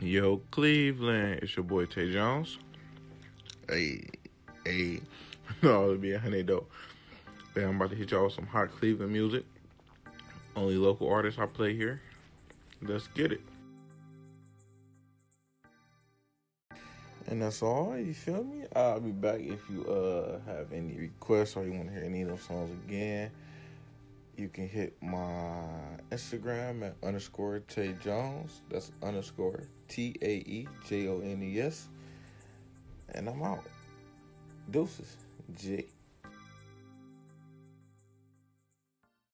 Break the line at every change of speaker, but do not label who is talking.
Yo, Cleveland, it's your boy Tae Jones. Hey, hey, no, it'll be a honey though. Man, I'm about to hit y'all with some hot Cleveland music. Only local artists I play here. Let's get it. And that's all, you feel me? I'll be back if you uh have any requests or you want to hear any of those songs again. You can hit my Instagram at underscore Tae Jones. That's underscore T A E J O N E S. And I'm out. Deuces. J